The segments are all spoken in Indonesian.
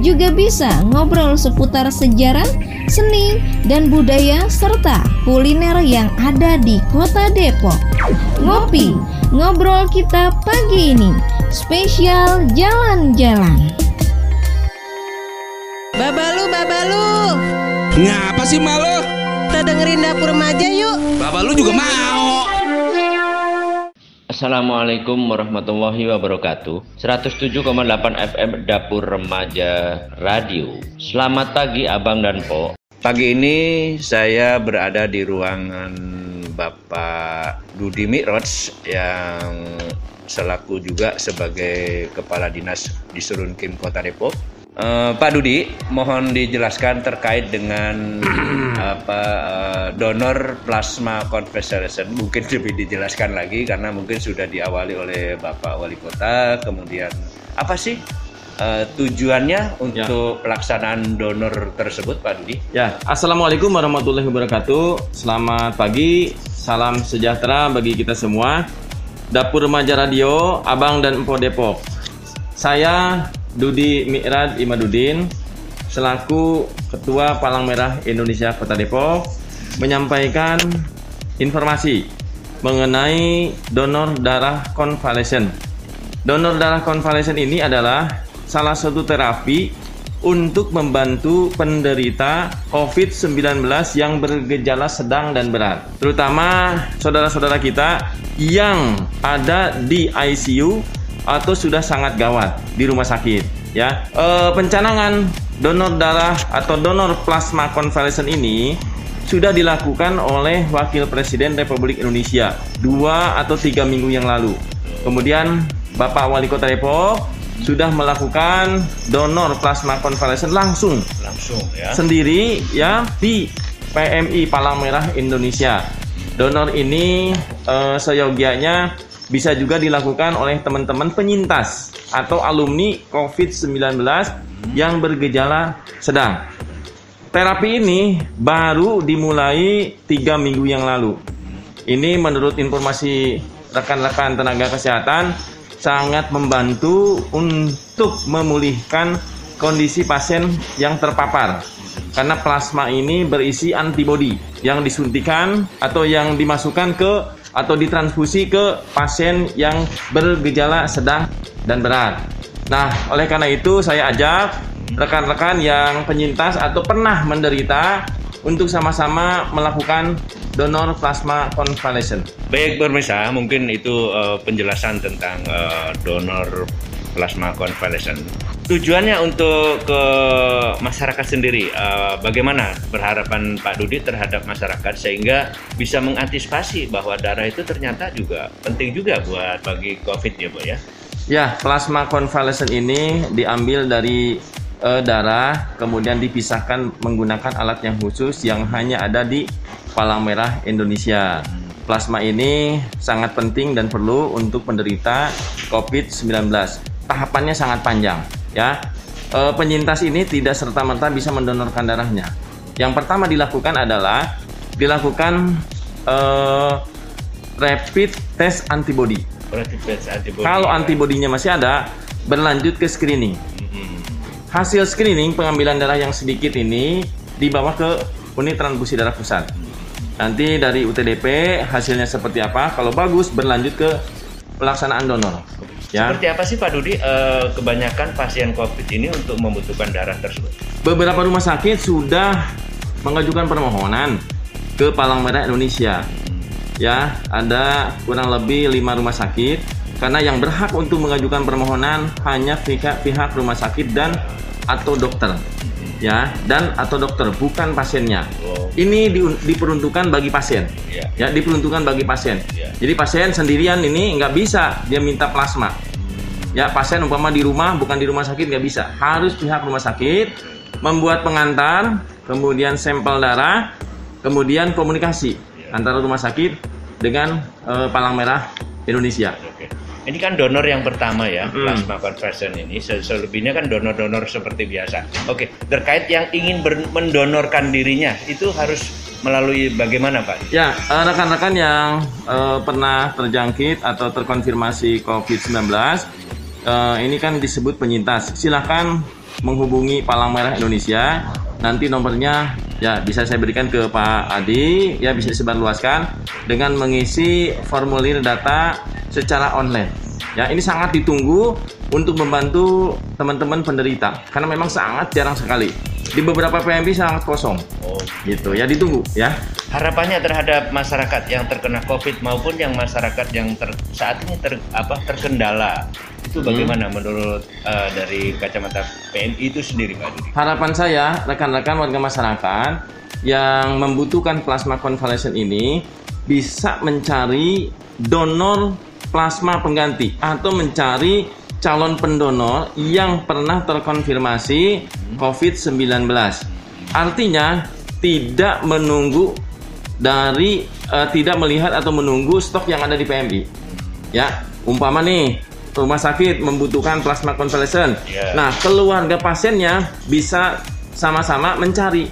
juga bisa ngobrol seputar sejarah, seni, dan budaya serta kuliner yang ada di Kota Depok. Ngopi, ngobrol kita pagi ini, spesial jalan-jalan. Babalu, babalu. Ngapa sih malu? Kita dengerin dapur remaja yuk. Bapak lu juga mau. Assalamualaikum warahmatullahi wabarakatuh. 107,8 FM Dapur Remaja Radio. Selamat pagi Abang dan Po Pagi ini saya berada di ruangan Bapak Dudi Mi'raj yang selaku juga sebagai Kepala Dinas di Surunkim Kota Depok Uh, Pak Dudi, mohon dijelaskan terkait dengan apa uh, donor plasma convalescent. Mungkin lebih dijelaskan lagi karena mungkin sudah diawali oleh Bapak Wali Kota. Kemudian apa sih uh, tujuannya untuk ya. pelaksanaan donor tersebut, Pak Dudi? Ya, Assalamualaikum warahmatullahi wabarakatuh. Selamat pagi, salam sejahtera bagi kita semua. Dapur Remaja Radio, Abang dan Empo Depok. Saya Dudi Mi'rad Imadudin selaku Ketua Palang Merah Indonesia Kota Depok menyampaikan informasi mengenai donor darah konvalesen. Donor darah konvalesen ini adalah salah satu terapi untuk membantu penderita COVID-19 yang bergejala sedang dan berat. Terutama saudara-saudara kita yang ada di ICU atau sudah sangat gawat di rumah sakit ya e, pencanangan donor darah atau donor plasma konvalesen ini sudah dilakukan oleh Wakil Presiden Republik Indonesia dua atau tiga minggu yang lalu. Kemudian Bapak Wali Kota Depok sudah melakukan donor plasma konvalesen langsung, langsung ya. sendiri ya di PMI Palang Merah Indonesia. Donor ini eh, seyogianya bisa juga dilakukan oleh teman-teman penyintas atau alumni COVID-19 yang bergejala sedang. Terapi ini baru dimulai tiga minggu yang lalu. Ini menurut informasi rekan-rekan tenaga kesehatan sangat membantu untuk memulihkan kondisi pasien yang terpapar karena plasma ini berisi antibodi yang disuntikan atau yang dimasukkan ke atau ditransfusi ke pasien yang bergejala sedang dan berat. Nah, oleh karena itu saya ajak rekan-rekan yang penyintas atau pernah menderita untuk sama-sama melakukan donor plasma convalescent. Baik, pemirsa, mungkin itu uh, penjelasan tentang uh, donor plasma convalescent. Tujuannya untuk ke masyarakat sendiri, uh, bagaimana berharapan Pak Dudi terhadap masyarakat sehingga bisa mengantisipasi bahwa darah itu ternyata juga penting juga buat bagi COVID ya Bu ya? Ya, plasma convalescent ini diambil dari uh, darah, kemudian dipisahkan menggunakan alat yang khusus yang hanya ada di Palang Merah Indonesia. Plasma ini sangat penting dan perlu untuk penderita COVID-19 tahapannya sangat panjang ya. E, penyintas ini tidak serta merta bisa mendonorkan darahnya. Yang pertama dilakukan adalah dilakukan e, rapid test antibody. Rapid test antibody kalau ya. antibodinya masih ada berlanjut ke screening. Mm-hmm. hasil screening pengambilan darah yang sedikit ini dibawa ke unit transfusi darah pusat. Nanti dari UTDP hasilnya seperti apa kalau bagus berlanjut ke pelaksanaan donor Ya. Seperti apa sih Pak Dudi uh, kebanyakan pasien COVID ini untuk membutuhkan darah tersebut? Beberapa rumah sakit sudah mengajukan permohonan ke Palang Merah Indonesia. Ya, ada kurang lebih lima rumah sakit karena yang berhak untuk mengajukan permohonan hanya pihak pihak rumah sakit dan atau dokter ya dan atau dokter bukan pasiennya. Oh. Ini di, diperuntukkan bagi pasien. Yeah. Ya, diperuntukkan bagi pasien. Yeah. Jadi pasien sendirian ini nggak bisa dia minta plasma. Hmm. Ya, pasien umpama di rumah bukan di rumah sakit nggak bisa. Harus pihak rumah sakit membuat pengantar, kemudian sampel darah, kemudian komunikasi. Yeah. antara rumah sakit dengan eh, Palang Merah Indonesia. Ini kan donor yang pertama ya, Mm. plasma conversion ini. Se- Selebihnya kan donor-donor seperti biasa. Oke, terkait yang ingin mendonorkan dirinya, itu harus melalui bagaimana Pak? Ya, eh, rekan-rekan yang eh, pernah terjangkit atau terkonfirmasi COVID-19, eh, ini kan disebut penyintas. Silahkan menghubungi Palang Merah Indonesia. Nanti nomornya ya bisa saya berikan ke Pak Adi, ya bisa disebarluaskan dengan mengisi formulir data secara online. Ya, ini sangat ditunggu untuk membantu teman-teman penderita karena memang sangat jarang sekali. Di beberapa PMP sangat kosong. Oh, Gitu ya, ditunggu ya. harapannya terhadap masyarakat yang terkena COVID maupun yang masyarakat yang ter- saat ini ter- apa terkendala itu Hmm. bagaimana menurut eh, dari kacamata PNI itu sendiri Pak Dudi? Harapan saya, rekan-rekan warga masyarakat yang membutuhkan plasma convalescent ini bisa mencari donor plasma pengganti atau mencari calon pendonor yang pernah terkonfirmasi COVID-19. Artinya tidak menunggu dari eh, tidak melihat atau menunggu stok yang ada di PMI. Ya, umpama nih rumah sakit membutuhkan plasma convalescent. Ya. Nah, keluarga pasiennya bisa sama-sama mencari.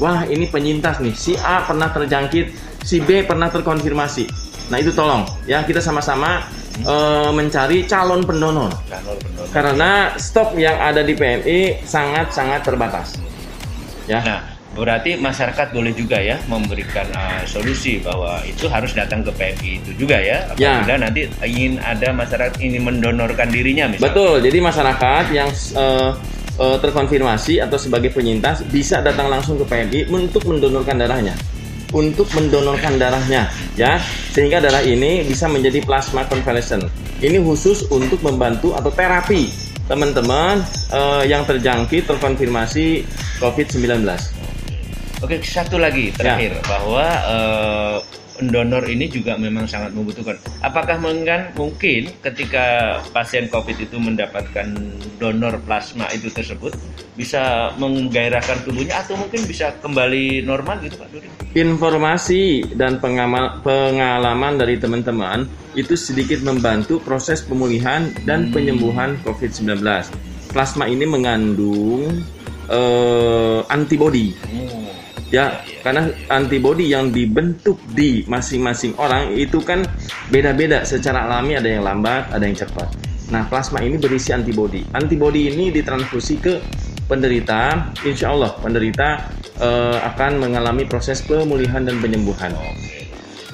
Wah, ini penyintas nih. Si A pernah terjangkit, si B pernah terkonfirmasi. Nah, itu tolong ya kita sama-sama eh, mencari calon pendonor. Calon pendonor. Karena stok yang ada di PMI sangat-sangat terbatas. Ya. Nah, berarti masyarakat boleh juga ya memberikan uh, solusi bahwa itu harus datang ke PMI itu juga ya. Ya. Apabila nanti ingin ada masyarakat ingin mendonorkan dirinya misalnya. Betul. Jadi masyarakat yang eh, eh, terkonfirmasi atau sebagai penyintas bisa datang langsung ke PMI untuk mendonorkan darahnya. Untuk mendonorkan darahnya, ya, sehingga darah ini bisa menjadi plasma convalescent. Ini khusus untuk membantu atau terapi teman-teman eh, yang terjangkit terkonfirmasi COVID-19. Oke, satu lagi terakhir bahwa eh, pendonor ini juga memang sangat membutuhkan. Apakah mungkin mungkin ketika pasien COVID itu mendapatkan donor plasma itu tersebut bisa menggairahkan tubuhnya atau mungkin bisa kembali normal gitu Pak Dudi? Informasi dan pengamal- pengalaman dari teman-teman itu sedikit membantu proses pemulihan dan penyembuhan COVID-19. Plasma ini mengandung eh, antibodi, ya, karena antibodi yang dibentuk di masing-masing orang itu kan beda-beda. Secara alami ada yang lambat, ada yang cepat. Nah, plasma ini berisi antibodi. Antibodi ini ditransfusi ke penderita, insya Allah penderita eh, akan mengalami proses pemulihan dan penyembuhan.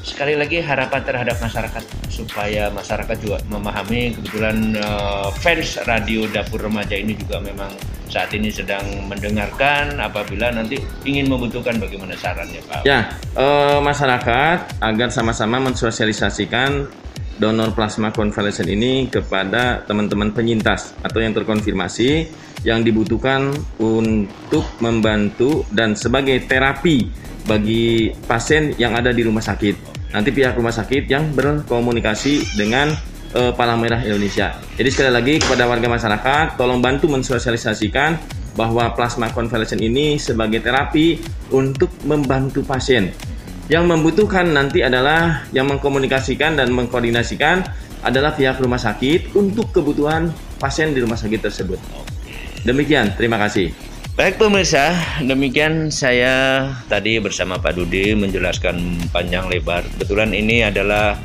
Sekali lagi harapan terhadap masyarakat supaya masyarakat juga memahami kebetulan eh, fans radio Dapur Remaja ini juga memang saat ini sedang mendengarkan apabila nanti ingin membutuhkan bagaimana sarannya Pak. Ya, eh, masyarakat agar sama-sama mensosialisasikan donor plasma convalescent ini kepada teman-teman penyintas atau yang terkonfirmasi yang dibutuhkan untuk membantu dan sebagai terapi bagi pasien yang ada di rumah sakit. Nanti pihak rumah sakit yang berkomunikasi dengan eh, Palang Merah Indonesia. Jadi sekali lagi kepada warga masyarakat, tolong bantu mensosialisasikan bahwa plasma convalescent ini sebagai terapi untuk membantu pasien. Yang membutuhkan nanti adalah yang mengkomunikasikan dan mengkoordinasikan adalah pihak rumah sakit untuk kebutuhan pasien di rumah sakit tersebut. Demikian, terima kasih. Baik pemirsa, demikian saya tadi bersama Pak Dudi menjelaskan panjang lebar. Kebetulan ini adalah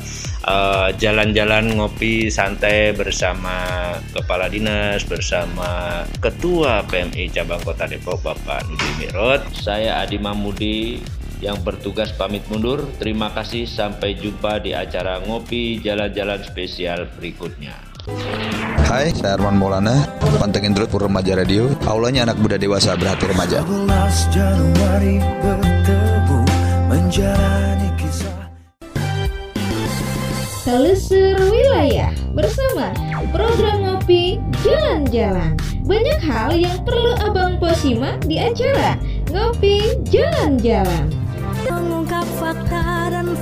eh, jalan-jalan ngopi santai bersama Kepala Dinas, bersama Ketua PMI Cabang Kota Depok Bapak Dudi Mirot. Saya Adi Mamudi yang bertugas pamit mundur. Terima kasih, sampai jumpa di acara ngopi jalan-jalan spesial berikutnya. Hai, saya Arman Maulana. Pantengin terus Pur Remaja Radio. Aulanya anak muda dewasa berhati remaja. 12 Januari bertemu menjalani kisah Telusur wilayah bersama program ngopi jalan-jalan. Banyak hal yang perlu Abang posimak di acara ngopi jalan-jalan. Mengungkap fakta dan